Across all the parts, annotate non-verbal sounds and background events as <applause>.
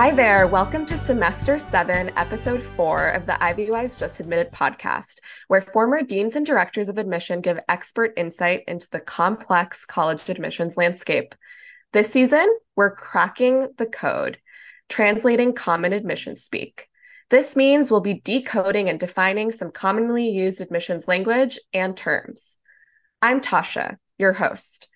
Hi there. Welcome to Semester 7, Episode 4 of the IvyWise Just Admitted podcast, where former deans and directors of admission give expert insight into the complex college admissions landscape. This season, we're cracking the code, translating common admissions speak. This means we'll be decoding and defining some commonly used admissions language and terms. I'm Tasha, your host.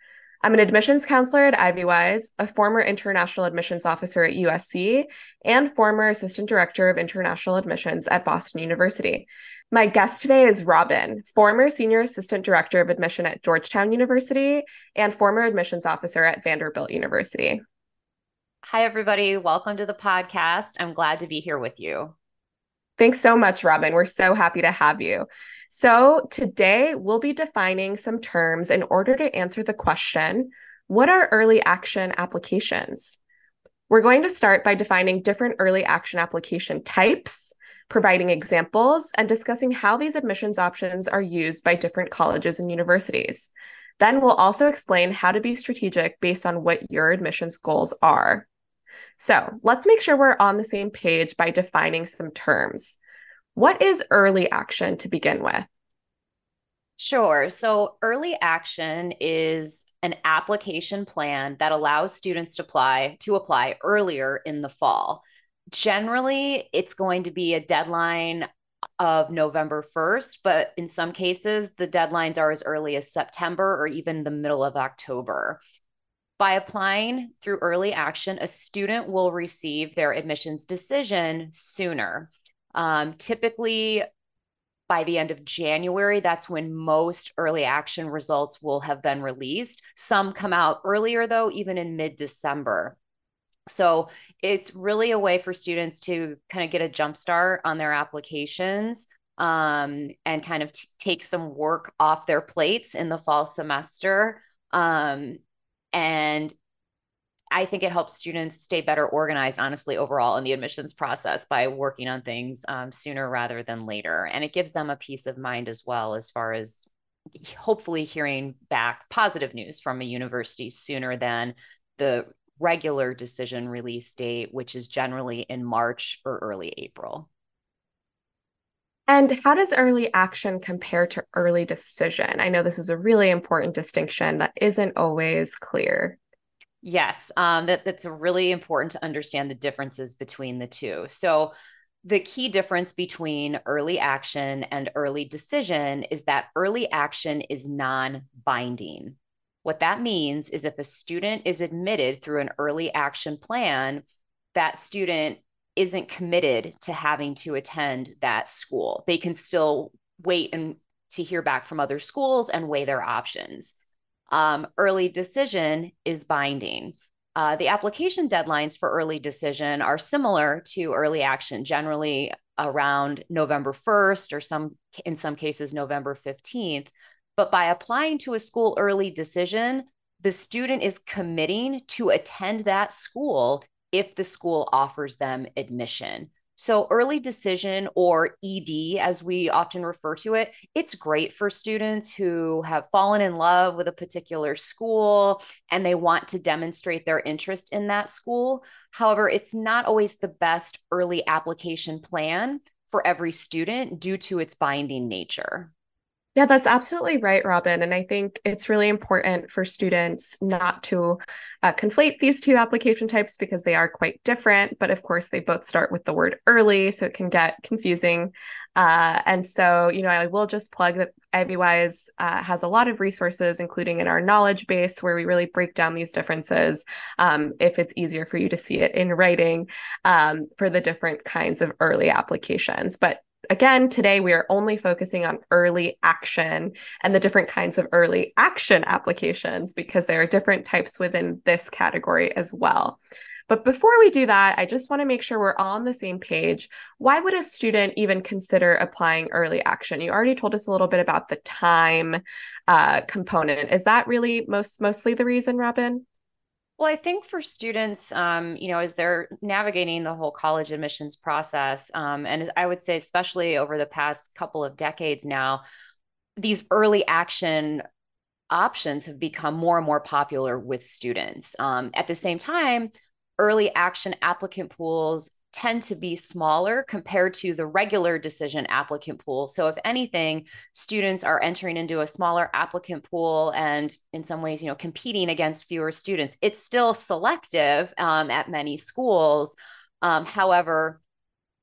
I'm an admissions counselor at IvyWise, a former international admissions officer at USC, and former assistant director of international admissions at Boston University. My guest today is Robin, former senior assistant director of admission at Georgetown University and former admissions officer at Vanderbilt University. Hi, everybody. Welcome to the podcast. I'm glad to be here with you. Thanks so much, Robin. We're so happy to have you. So, today we'll be defining some terms in order to answer the question what are early action applications? We're going to start by defining different early action application types, providing examples, and discussing how these admissions options are used by different colleges and universities. Then we'll also explain how to be strategic based on what your admissions goals are. So let's make sure we're on the same page by defining some terms. What is early action to begin with? Sure. So, early action is an application plan that allows students to apply to apply earlier in the fall. Generally, it's going to be a deadline of November 1st, but in some cases, the deadlines are as early as September or even the middle of October. By applying through early action, a student will receive their admissions decision sooner. Um, typically, by the end of January, that's when most early action results will have been released. Some come out earlier, though, even in mid December. So it's really a way for students to kind of get a jump start on their applications um, and kind of t- take some work off their plates in the fall semester. Um, and I think it helps students stay better organized, honestly, overall in the admissions process by working on things um, sooner rather than later. And it gives them a peace of mind as well, as far as hopefully hearing back positive news from a university sooner than the regular decision release date, which is generally in March or early April. And how does early action compare to early decision? I know this is a really important distinction that isn't always clear. Yes, um, that, that's really important to understand the differences between the two. So, the key difference between early action and early decision is that early action is non binding. What that means is if a student is admitted through an early action plan, that student isn't committed to having to attend that school. They can still wait and to hear back from other schools and weigh their options. Um, early decision is binding. Uh, the application deadlines for early decision are similar to early action, generally around November 1st or some in some cases November 15th. But by applying to a school early decision, the student is committing to attend that school if the school offers them admission. So, early decision or ED, as we often refer to it, it's great for students who have fallen in love with a particular school and they want to demonstrate their interest in that school. However, it's not always the best early application plan for every student due to its binding nature. Yeah, that's absolutely right, Robin. And I think it's really important for students not to uh, conflate these two application types because they are quite different. But of course, they both start with the word early, so it can get confusing. Uh, and so, you know, I will just plug that IvyWise uh, has a lot of resources, including in our knowledge base, where we really break down these differences um, if it's easier for you to see it in writing um, for the different kinds of early applications. But again, today we are only focusing on early action and the different kinds of early action applications because there are different types within this category as well. But before we do that, I just want to make sure we're all on the same page. Why would a student even consider applying early action? You already told us a little bit about the time uh, component. Is that really most mostly the reason, Robin? Well, I think for students, um, you know, as they're navigating the whole college admissions process, um, and I would say, especially over the past couple of decades now, these early action options have become more and more popular with students. Um, at the same time, early action applicant pools tend to be smaller compared to the regular decision applicant pool. So if anything, students are entering into a smaller applicant pool and in some ways, you know, competing against fewer students. It's still selective um, at many schools. Um, however,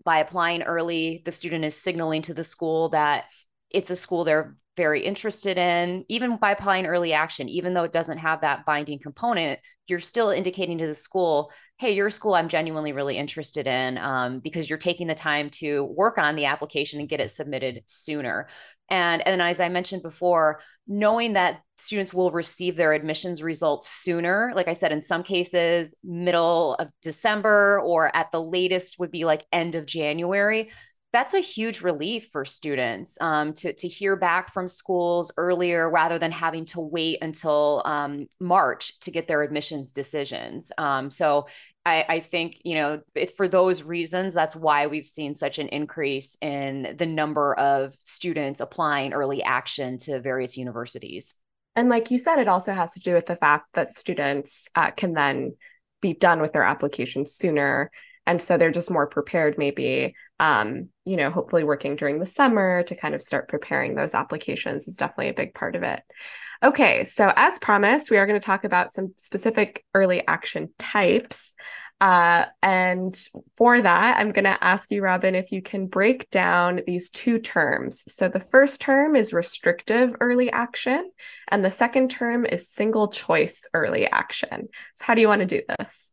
by applying early, the student is signaling to the school that it's a school they're very interested in, even by applying early action, even though it doesn't have that binding component, you're still indicating to the school, hey, your school I'm genuinely really interested in um, because you're taking the time to work on the application and get it submitted sooner. And, and as I mentioned before, knowing that students will receive their admissions results sooner, like I said, in some cases, middle of December or at the latest would be like end of January that's a huge relief for students um, to, to hear back from schools earlier rather than having to wait until um, March to get their admissions decisions. Um, so I, I, think, you know, for those reasons, that's why we've seen such an increase in the number of students applying early action to various universities. And like you said, it also has to do with the fact that students uh, can then be done with their application sooner and so they're just more prepared maybe um, you know hopefully working during the summer to kind of start preparing those applications is definitely a big part of it. Okay so as promised we are going to talk about some specific early action types uh, and for that, I'm going to ask you, Robin, if you can break down these two terms. So the first term is restrictive early action, and the second term is single choice early action. So, how do you want to do this?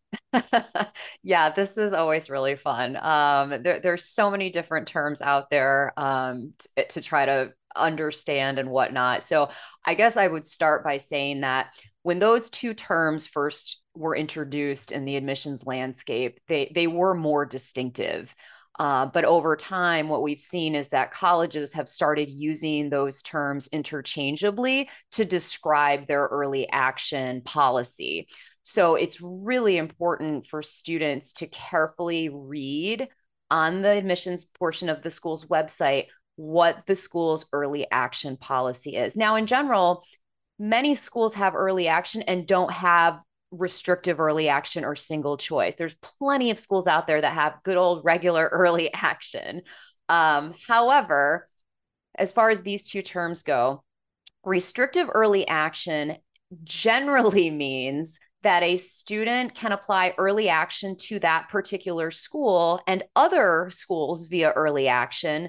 <laughs> yeah, this is always really fun. Um, there, there's so many different terms out there um, t- to try to understand and whatnot. So, I guess I would start by saying that when those two terms first were introduced in the admissions landscape, they they were more distinctive. Uh, but over time, what we've seen is that colleges have started using those terms interchangeably to describe their early action policy. So it's really important for students to carefully read on the admissions portion of the school's website what the school's early action policy is. Now, in general, many schools have early action and don't have restrictive early action or single choice. There's plenty of schools out there that have good old regular <laughs> early action. Um, however, as far as these two terms go, restrictive early action generally <laughs> means that a student can apply early action to that particular school and other schools via early action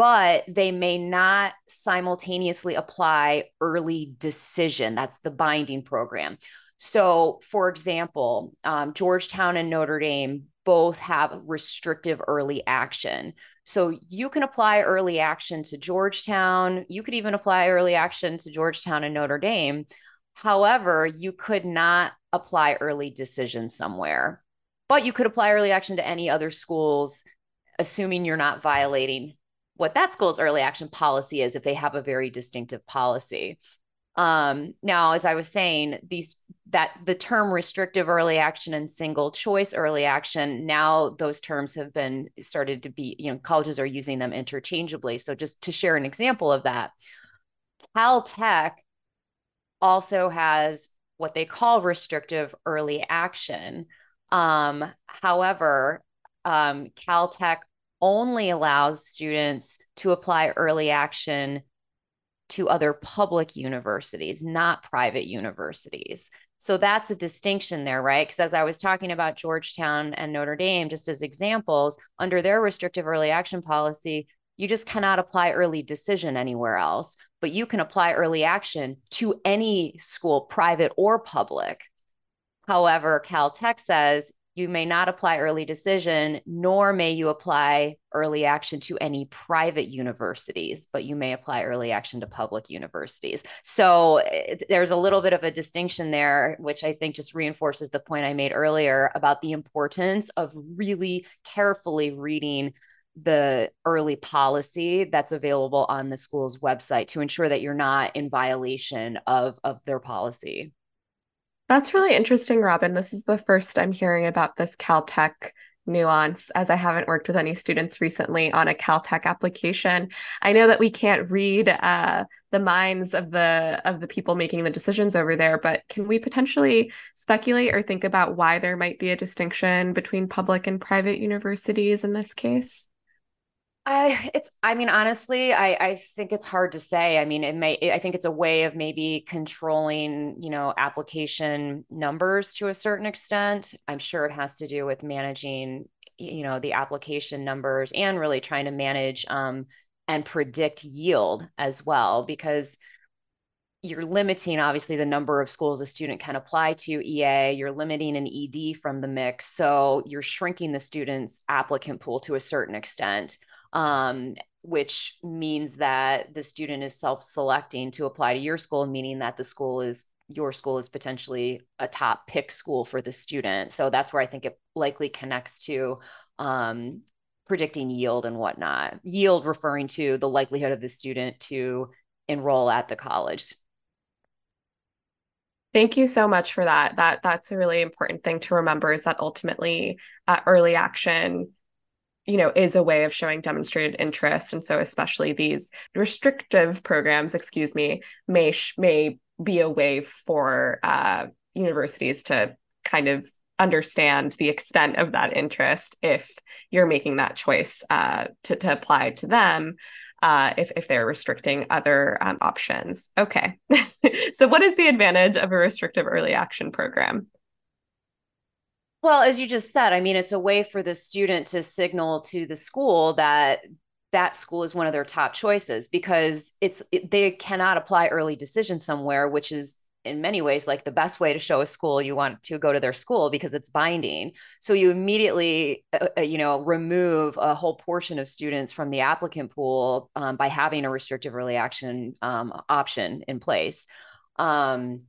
but they may not simultaneously apply early decision. That's the binding program. So, for example, um, Georgetown and Notre Dame both have restrictive early action. So, you can apply early action to Georgetown. You could even apply early action to Georgetown and Notre Dame. However, you could not apply early decision somewhere, but you could apply early action to any other schools, assuming you're not violating what that school's early action policy is if they have a very distinctive policy. Um, now, as I was saying, these that the term restrictive early action and single choice early action, now those terms have been started to be, you know, colleges are using them interchangeably. So just to share an example of that, Caltech also has what they call restrictive early action. Um, however, um, Caltech only allows students to apply early action to other public universities, not private universities. So that's a distinction there, right? Because as I was talking about Georgetown and Notre Dame, just as examples, under their restrictive early action policy, you just cannot apply early decision anywhere else, but you can apply early action to any school, private or public. However, Caltech says you may not apply early decision, nor may you apply early action to any private universities, but you may apply early action to public universities. So eh, there's a little bit of a distinction there, which I think just reinforces the point I made earlier about the importance of really carefully reading the early policy that's available on the school's website to ensure that you're not in violation of, of their policy. That's really interesting, Robin. This is the first I'm hearing about this Caltech nuance as I haven't worked with any students recently on a Caltech application. I know that we can't read uh, the minds of the of the people making the decisions over there, but can we potentially speculate or think about why there might be a distinction between public and private universities in this case? I it's I mean honestly I I think it's hard to say. I mean it may I think it's a way of maybe controlling, you know, application numbers to a certain extent. I'm sure it has to do with managing you know the application numbers and really trying to manage um and predict yield as well because you're limiting obviously the number of schools a student can apply to EA. You're limiting an ED from the mix. So you're shrinking the student's applicant pool to a certain extent um, which means that the student is self-selecting to apply to your school, meaning that the school is your school is potentially a top pick school for the student. So that's where I think it likely connects to um, predicting yield and whatnot. Yield referring to the likelihood of the student to enroll at the college. Thank you so much for that. That that's a really important thing to remember is that ultimately uh, early action you know is a way of showing demonstrated interest and so especially these restrictive programs excuse me may sh- may be a way for uh, universities to kind of understand the extent of that interest if you're making that choice uh, to, to apply to them uh, if, if they're restricting other um, options. Okay. <laughs> so, what is the advantage of a restrictive early action program? Well, as you just said, I mean, it's a way for the student to signal to the school that that school is one of their top choices because it's it, they cannot apply early decision somewhere, which is in many ways like the best way to show a school you want to go to their school because it's binding. So you immediately, uh, uh you know, remove a whole portion of students from the applicant pool um, by having a restrictive early action um, option in place. Um,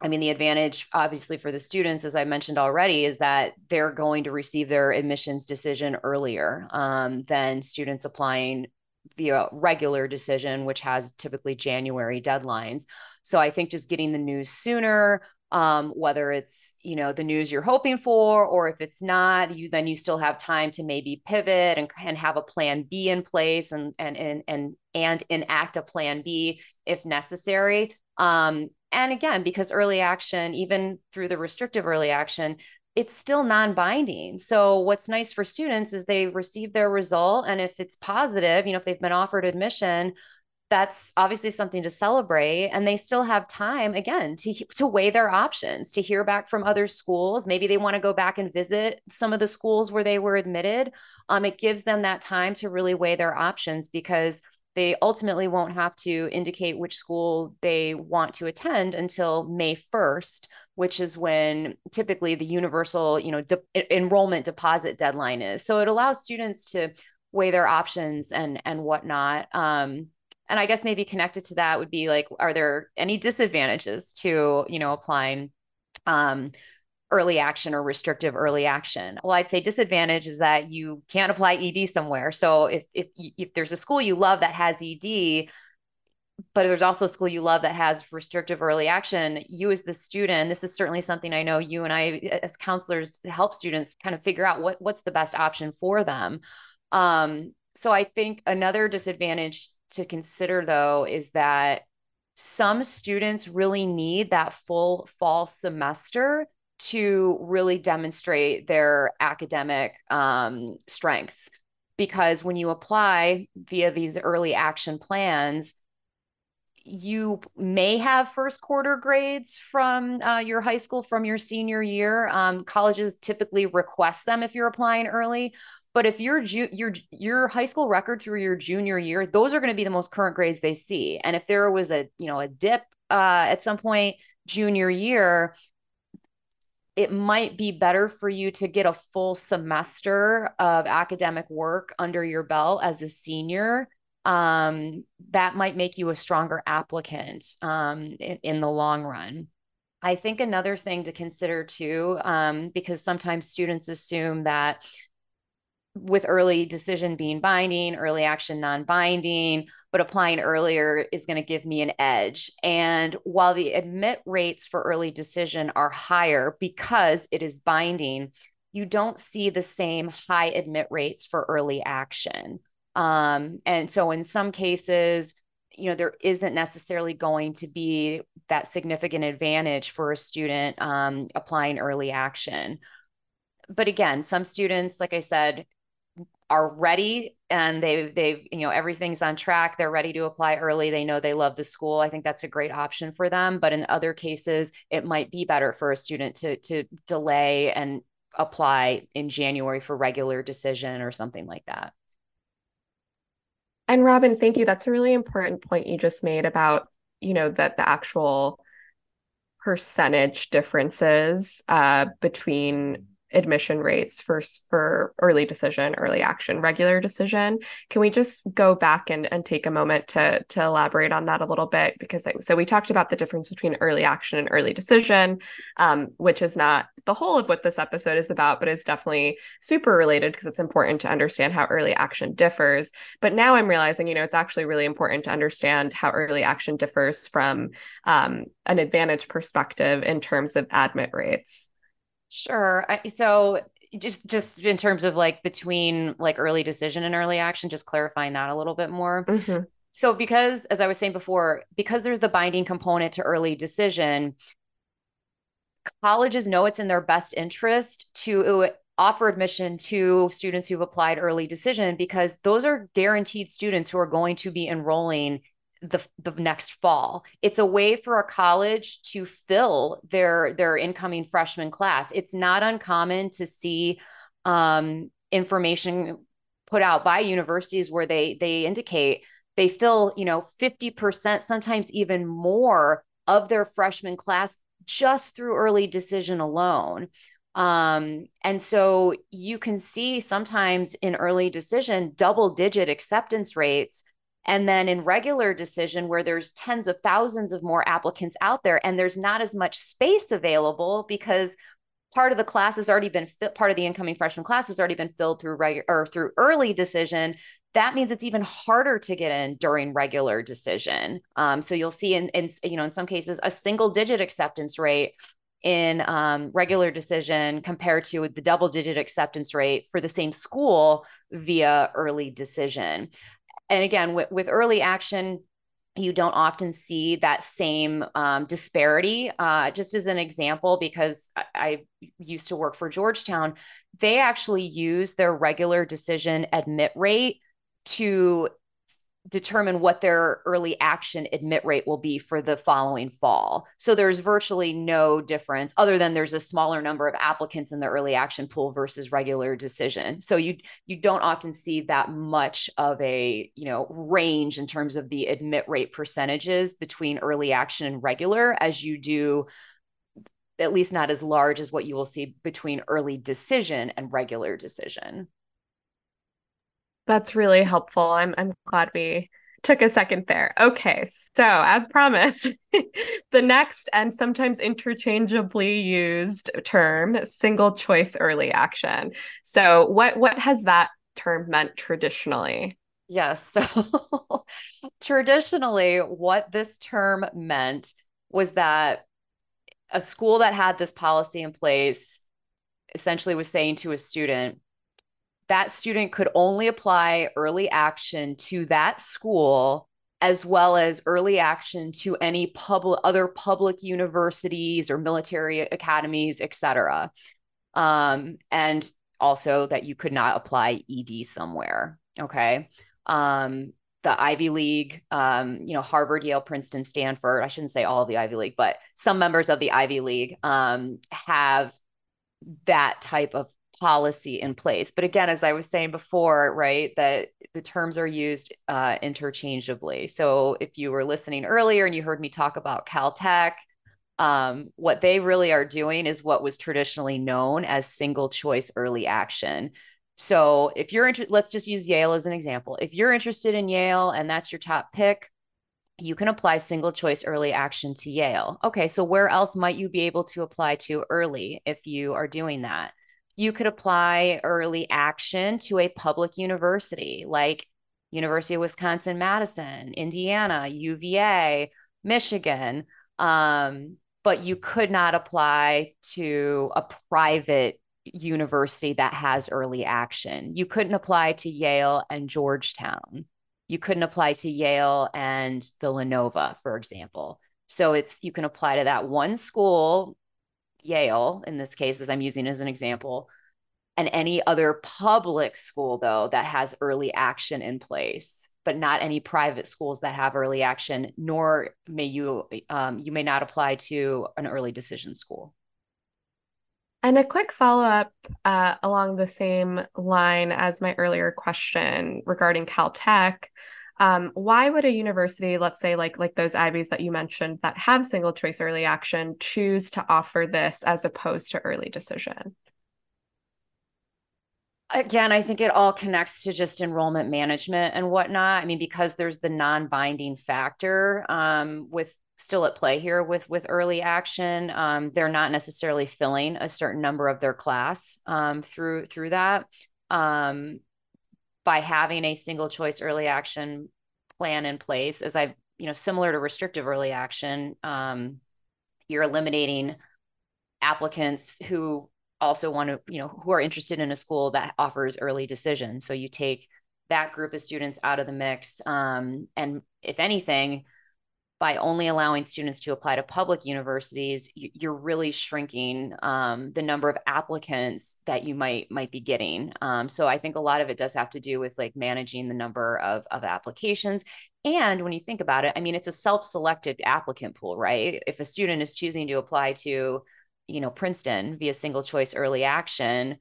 I mean, the advantage, obviously, for the students, as I mentioned already, is that they're going to receive their admissions decision earlier um, than students applying via regular decision, which has typically January deadlines. So I think just getting the news sooner, um, whether it's you know the news you're hoping for, or if it's not, you then you still have time to maybe pivot and, and have a plan B in place and and and and and enact a plan B if necessary. Um, and again, because early action, even through the restrictive early action, it's still non-binding. So what's nice for students is they receive their result and if it's positive, you know, if they've been offered admission, that's obviously something to celebrate. And they still have time again to to weigh their options to hear back from other schools. Maybe they want to go back and visit some of the schools where they were admitted. Um, it gives them that time to really weigh their options because they ultimately won't have to indicate which school they want to attend until May 1st, which is when typically the universal, you know, de- enrollment deposit deadline is. So it allows students to weigh their options and and whatnot. Um, and I guess maybe connected to that would be like, are there any disadvantages to you know applying um, early action or restrictive early action. Well, I'd say disadvantage is that you can't apply ED somewhere. So if if if there's a school you love that has ED, but there's also a school you love that has restrictive early action, you as the student, this is certainly something I know you and I as counselors help students kind of figure out what what's the best option for them. Um, so I think another disadvantage to consider though is that some students really need that full fall semester to really demonstrate their academic um, strengths. Because when you apply via these early action plans, you may have first quarter grades from uh, your high school from your senior year. Um, colleges typically request them if you're applying early. But if your ju- your your high school record through your junior year, those are going to be the most current grades they see. And if there was a you know a dip uh, at some point junior year, it might be better for you to get a full semester of academic work under your belt as a senior. Um, that might make you a stronger applicant um, in, in, the long run. I think another thing to consider too, um, because sometimes students assume that with early decision being binding, early action non binding, but applying earlier is going to give me an edge. And while the admit rates for early decision are higher because it is binding, you don't see the same high admit rates for early action. Um, and so in some cases, you know, there isn't necessarily going to be that significant advantage for a student um, applying early action. But again, some students, like I said, are ready and they've they've you know everything's on track they're ready to apply early they know they love the school i think that's a great option for them. But in other cases it might be better for a student to to delay and apply in january for regular decision or something like that. And robin thank you. That's a really important point you just made about you know that the actual percentage differences uh, between admission rates for for early decision, early action, regular decision. Can we just go back and, and take a moment to to elaborate on that a little bit? Because I, so we talked about the difference between early action and early decision, um, which is not the whole of what this episode is about, but is definitely super related because it's important to understand how early action differs. But now I'm realizing, you know, it's actually really important to understand how early action differs from um, an advantage perspective in terms of admit rates. Sure. I, so just just in terms of like between like early decision and early action, just clarifying that a little bit more. Mm-hmm. So because as I was saying before, because there's the binding component to early decision, colleges know it's in their best interest to offer admission to students who've applied early decision because those are guaranteed students who are going to be enrolling the, the next fall. It's a way for a college to fill their their incoming freshman class. It's not uncommon to see um, information put out by universities where they they indicate they fill you know 50% sometimes even more of their freshman class just through early decision alone um, and so you can see sometimes in early decision double digit acceptance rates and then in regular decision, where there's tens of thousands of more applicants out there, and there's not as much space available because part of the class has already been part of the incoming freshman class has already been filled through regular or through early decision that means it's even harder to get in during regular decision. Um, so you'll see in, in you know in some cases a single digit acceptance rate in um, regular decision compared to the double digit acceptance rate for the same school via early decision and again with, with early action you don't often see that same um, disparity. Uh, just as an example, because I, I, used to work for Georgetown, they actually use their regular decision admit rate to determine what their early action admit rate will be for the following fall. So there's virtually no difference other than there's a smaller number of applicants in the early action pool versus regular decision. So you you don't often see that much of a, you know, range in terms of the admit rate percentages between early action and regular as you do at least not as large as what you will see between early decision and regular decision. That's really helpful. I'm I'm glad we took a second there. Okay, so as <laughs> promised, the next and sometimes interchangeably used term, single choice early action. So what what has that term meant traditionally? Yes. So <laughs> traditionally what this term meant was that a school that had this policy in place essentially was saying to a student that student could only apply early action to that school as well as early action to any public other public universities or military academies et cetera. Um, and also that you could not apply ed somewhere okay? Um, the ivy league um, you know harvard yale princeton stanford i shouldn't say all of the ivy league but some members of the ivy league um, have that type of policy in place. But again, as I was saying before, right, that the terms are used uh, interchangeably. So if you were listening earlier and you heard me talk about Caltech, um, what they really are doing is what was traditionally known as single choice early action. So if you're interested, let's just use Yale as an example. If you're interested in Yale and that's your top pick, you can apply single choice early action to Yale. Okay, so where else might you be able to apply to early if you are doing that? You could apply early action to a public university like University of Wisconsin Madison, Indiana, UVA, Michigan. Um, but you could not apply to a private university that has early action. You couldn't apply to Yale and Georgetown. You couldn't apply to Yale and Villanova, for example. So it's you can apply to that one school, Yale in this case, as I'm using as an example, and any other public school though that has early action in place but not any private schools that have early action nor may you um, you may not apply to an early decision school and a quick follow up uh, along the same line as my earlier question regarding Caltech. Um, why would a university, let's say like like those Ivies that you mentioned that have single choice early action, choose to offer this as opposed to early decision? Again, I think it all connects to just enrollment management and whatnot. I mean, because there's the non-binding factor um, with still at play here with with early action. Um, they're not necessarily filling a certain number of their class um, through through that. Um, by having a single choice early action plan in place, as I've you know similar to restrictive early action, um, you're eliminating applicants who also want to you know who are interested in a school that offers early decision. So you take that group of students out of the mix, um, and if anything by only allowing students to apply to public universities, you're really shrinking um, the number of applicants that you might might be getting. Um, so I think a lot of it does have to do with like managing the number of of applications. And when you think about it, I mean, it's a self-selected applicant pool, right? If a student is choosing to apply to, you know, Princeton via single choice early action,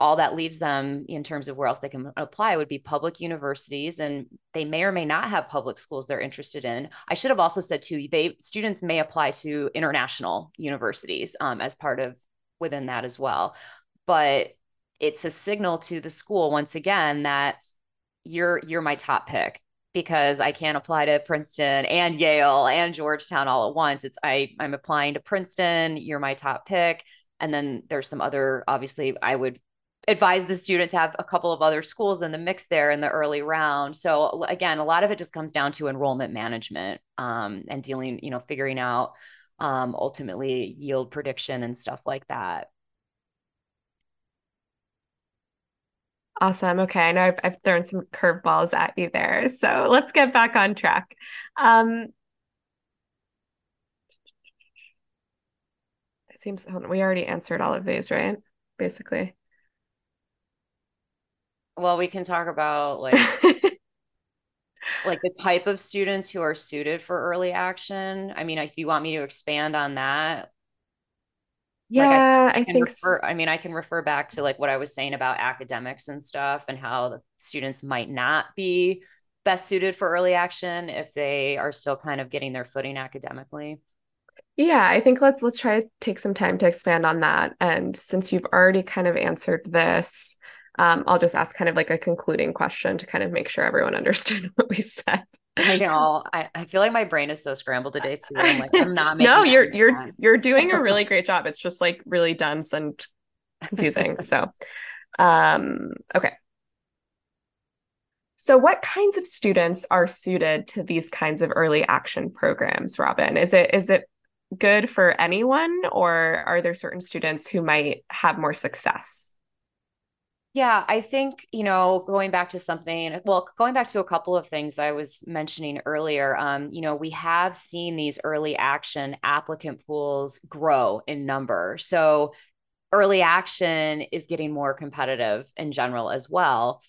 all that leaves them in terms of where else they can apply would be public universities and they may or may not have public schools they're interested in i should have also said too they students may apply to international universities um, as part of within that as well but it's a signal to the school once again that you're you're my top pick because I can't apply to Princeton and Yale and Georgetown all at once. It's I I'm applying to Princeton, you're my top pick. And then there's some other obviously I would advise the student to have a couple of other schools in the mix there in the early round. So again, a lot of it just comes down to enrollment management um, and dealing, you know, figuring out um, ultimately yield prediction and stuff like that. Awesome. Okay. I know I've, I've thrown some curveballs at you there. So let's get back on track. Um, it seems we already answered all of these, right? Basically well we can talk about like <laughs> like the type of students who are suited for early action. I mean if you want me to expand on that yeah like I, I, I, think refer, i mean i can refer back to like what i was saying about academics and stuff and how the students might not be best suited for early action if they are still kind of getting their footing academically. Yeah i think let's let's try to take some time to expand on that. And since you've already kind of answered this um, I'll just ask kind of like a concluding question to kind of make sure everyone <laughs> understood what we said. I know. I, I feel like my brain is so scrambled today too. I'm like, I'm not <laughs> No, you're you're you're doing a really <laughs> great job. It's just like really dense and confusing. so um okay. So what kinds of students are suited to these kinds of early action programs, Robin? Is it is it good for anyone or are there certain students who might have more success? Yeah, I think, you know, going back to something, well, going back to a couple of things I was mentioning earlier, um, you know, we have seen these early action applicant pools grow in number. So early action is getting more competitive in general as well.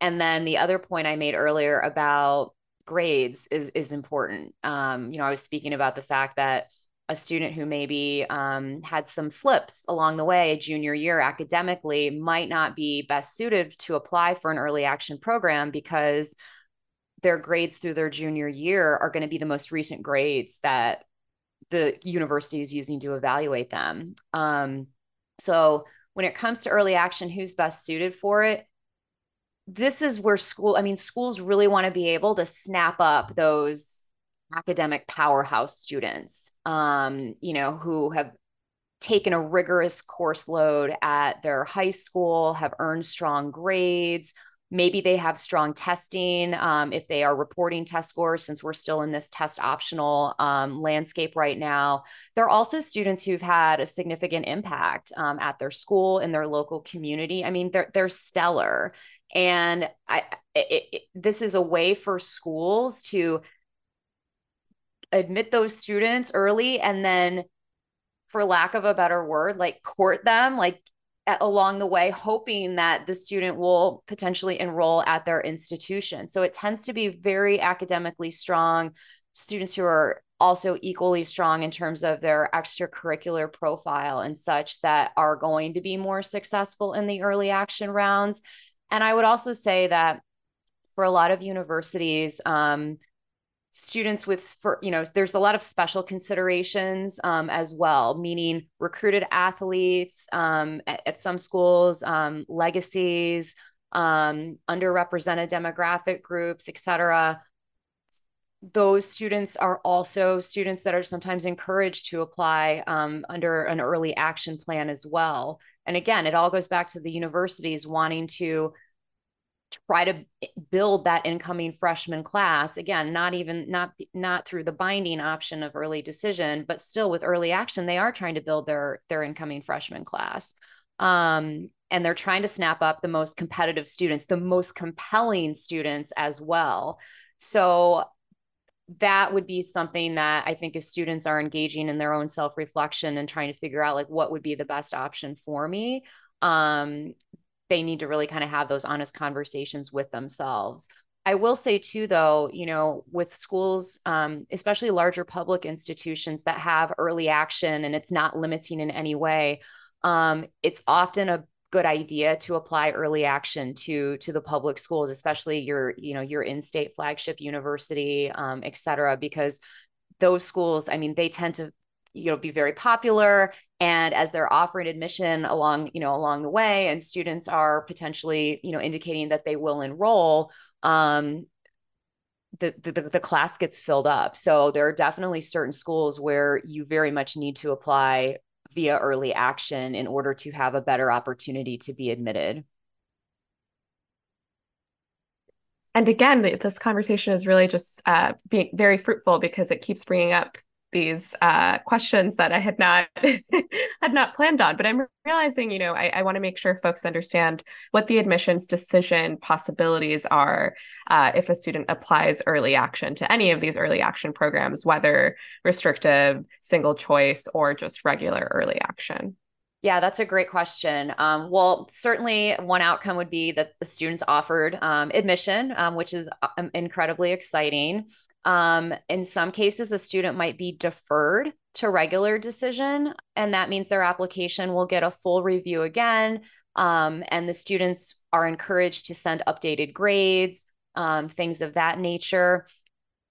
And then the other point I made earlier about grades is is important. Um, you know, I was speaking about the fact that a student who maybe um, had some slips along the way a junior year academically might not be best suited to apply for an early action program because their grades through their junior year are going to be the most recent grades that the university is using to evaluate them. Um, so when it comes to early action, who's best suited for it? This is where school, I mean, schools really want to be able to snap up those academic powerhouse students, um, you know, who have taken a rigorous course load at their high school, have earned strong grades, maybe they have strong testing um, if they are reporting test scores since we're still in this test optional um, landscape right now. There are also students who've had a significant impact um, at their school in their local community. I mean they're, they're stellar. And I, it, it, this is a way for schools to admit those students early and then for lack of a better word like court them like at, along the way hoping that the student will potentially enroll at their institution. So it tends to be very academically strong students who are also equally strong in terms of their extracurricular profile and such that are going to be more successful in the early action rounds. And I would also say that for a lot of universities, um, students with for you know there's a lot of special considerations um, as well meaning recruited athletes um, at, at, some schools um, legacies um, underrepresented demographic groups etc those students are also students that are sometimes encouraged to apply um, under an early action plan as well. And again, it all goes back to the universities wanting to try to build that incoming freshman class. Again not even not not through the binding option of early decision but still with early action they are trying to build their their incoming freshman class. Um, and they're trying to snap up the most competitive students the most compelling students as well. So that would be something that I think as students are engaging in their own self reflection and trying to figure out like what would be the best option for me. Um, they need to really kind of have those honest conversations with themselves. I will say too, though, you know, with schools, um, especially larger public institutions that have early action and it's not limiting in any way, um, it's often a good idea to apply early action to to the public schools especially your you know your in-state flagship university um, et cetera because those schools i mean they tend to you know be very popular and as they're offering admission along you know along the way and students are potentially you know indicating that they will enroll um, the, the, the class gets filled up. So there are definitely certain schools where you very much need to apply via early action in order to have a better opportunity to be admitted. And again, this conversation is really just uh, being very fruitful because it keeps bringing up these uh, questions that I had not <laughs> had not planned on. But I'm realizing, you know, I, I want to make sure folks understand what the admissions decision possibilities are uh, if a student applies early action to any of these early action programs, whether restrictive, single choice, or just regular early action. Yeah, that's a great question. Um, well, certainly one outcome would be that the students offered um, admission, um, which is um, incredibly exciting. Um, in some cases, a student might be deferred to regular decision, and that means their application will get a full review again. Um, and the students are encouraged to send updated grades, things of that nature.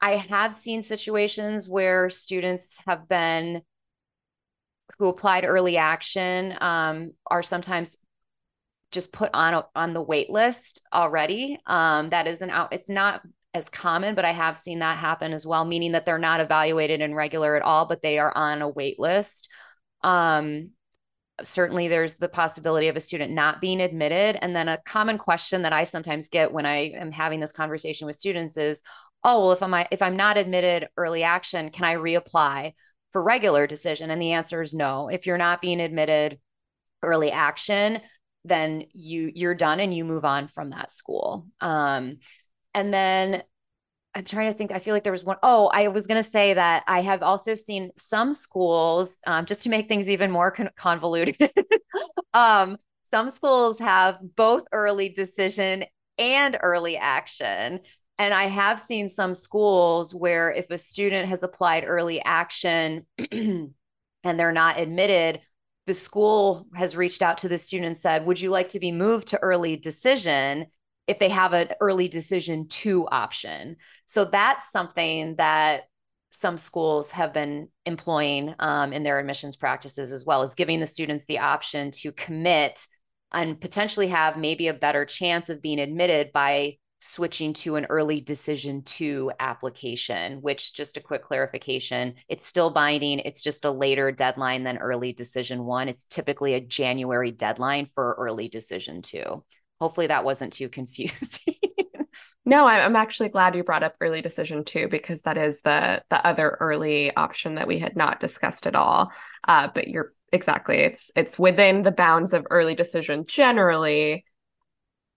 I have seen situations where students have been who applied early action um, are sometimes just put on on the wait list already. Um, that is an out. It's not as common, but I have seen that happen as well, meaning that they're not evaluated in regular at all, but they are on a wait list. Um, certainly there's the possibility of a student not being admitted. And then a common question that I sometimes get when I am having this conversation with students is, oh, well, if I'm if I'm not admitted early action, can I reapply for regular decision? And the answer is no. If you're not being admitted early action, then you you're done and you move on from that school. Um, and then I'm trying to think. I feel like there was one. Oh, I was going to say that I have also seen some schools, um, just to make things even more con- convoluted. <laughs> um, some schools have both early decision and early action. And I have seen some schools where if a student has applied early action <clears throat> and they're not admitted, the school has reached out to the student and said, Would you like to be moved to early decision? if they have an early decision to option. So that's something that some schools have been employing um, in their admissions practices as well as giving the students the option to commit and potentially have maybe a better chance of being admitted by switching to an early decision to application, which just a quick clarification, it's still binding. It's just a later deadline than early decision one. It's typically a January deadline for early decision two. Hopefully that wasn't too <laughs> confusing. no, I'm actually glad you brought up early decision two because that is the the other early option that we had not discussed at all. Uh, but you're exactly it's it's within the bounds of early decision generally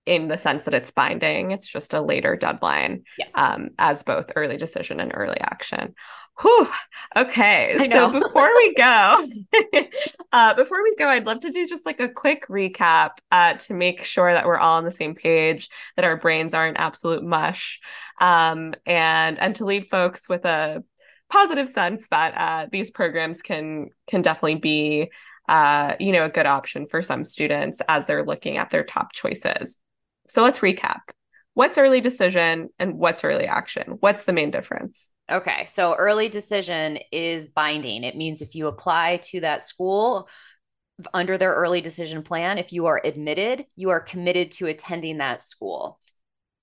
in the sense that it's binding. It's just a later deadline yes. um, as both early decision and early action. Whew. Okay. So before we go, <laughs> <laughs> uh, before we go, I'd love to do just like a quick recap uh, to make sure that we're all on the same page, that our brains aren't absolute mush, um, and and to leave folks with a positive sense that uh, these programs can can definitely be uh, you know a good option for some students as they're looking at their top choices. So let's recap. What's early decision and what's early action? What's the main difference? Okay, so early decision is binding. It means if you apply to that school under their early decision plan, if you are admitted, you are committed to attending that school.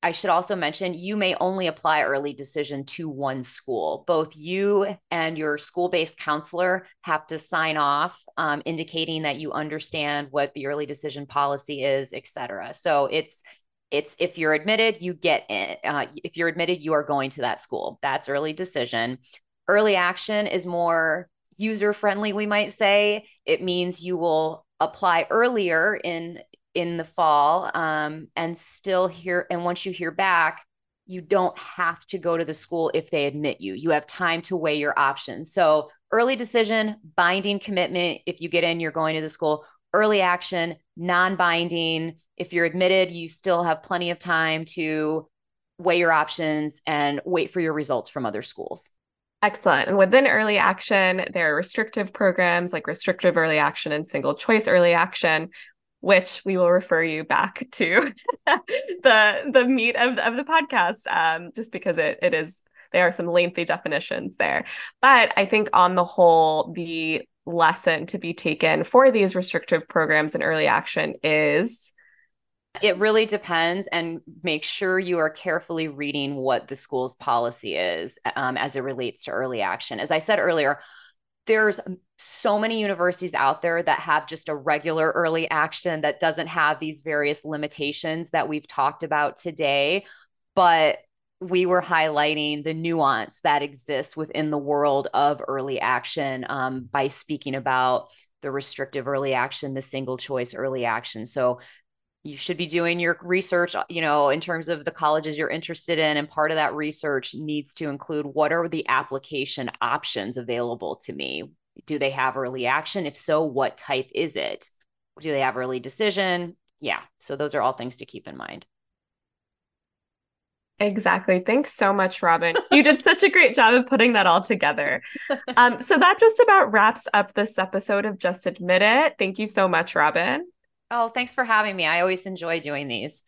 I should also mention you may only apply early decision to one school. Both you and your school based counselor have to sign off, um, indicating that you understand what the early decision policy is, et cetera. So it's it's if you're admitted, you get in. Uh, if you're admitted, you are going to that school. That's early decision. Early action is more user friendly, we might say. It means you will apply earlier in in the fall um, and still hear and once you hear back you don't have to go to the school if they admit you you have time to weigh your options so early decision binding commitment if you get in you're going to the school early action non-binding if you're admitted, you still have plenty of time to weigh your options and wait for your results from other schools. Excellent. And within early action, there are restrictive programs like restrictive early action and single choice early action, which we will refer you back <laughs> to <laughs> the the meat of, of the podcast, um, just because it it is there are some lengthy definitions there. But I think on the whole, the lesson to be taken for these restrictive programs in early action is it really depends, and make sure you are carefully reading what the school's policy is um, as it relates to early action. As I said earlier, there's so many universities out there that have just a regular early action that doesn't have these various limitations that we've talked about today. But we were highlighting the nuance that exists within the world of early action um, by speaking about the restrictive early action, the single choice early action. So you should be doing your research uh, you know in terms of the colleges you're interested in and part of that research needs to include what are the application options available to me do they have early action if so what type is it do they have early decision yeah so those are all things to keep in mind Exactly. Thanks so much, Robin. <laughs> You did such a great job of putting that all together. <laughs> Um, so that just about wraps up this episode of Just Admit It. Thank you so much, Robin. Oh, thanks for having me. I always enjoy doing these.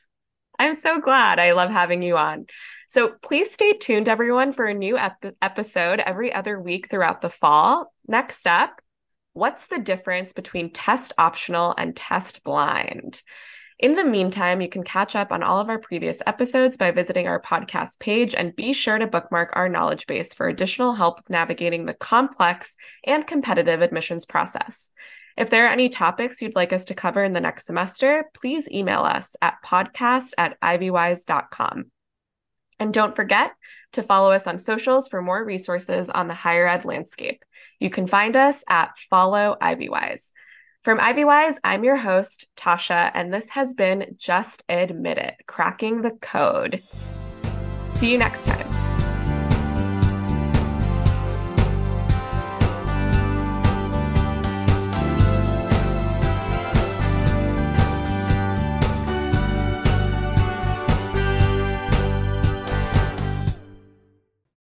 I'm so glad. I love having you on. So please stay tuned, everyone, for a new ep- episode every other week throughout the fall. Next up, what's the difference between test optional and test blind? In the meantime, you can catch up on all of our previous episodes by visiting our podcast page and be sure to bookmark our knowledge base for additional help navigating the complex and competitive admissions process. If there are any topics you'd like us to cover in the next semester, please email us at podcast at ivywise.com. And don't forget to follow us on socials for more resources on the higher ed landscape. You can find us at Follow IvyWise. From IvyWise, I'm your host, Tasha, and this has been Just Admit It Cracking the Code. See you next time.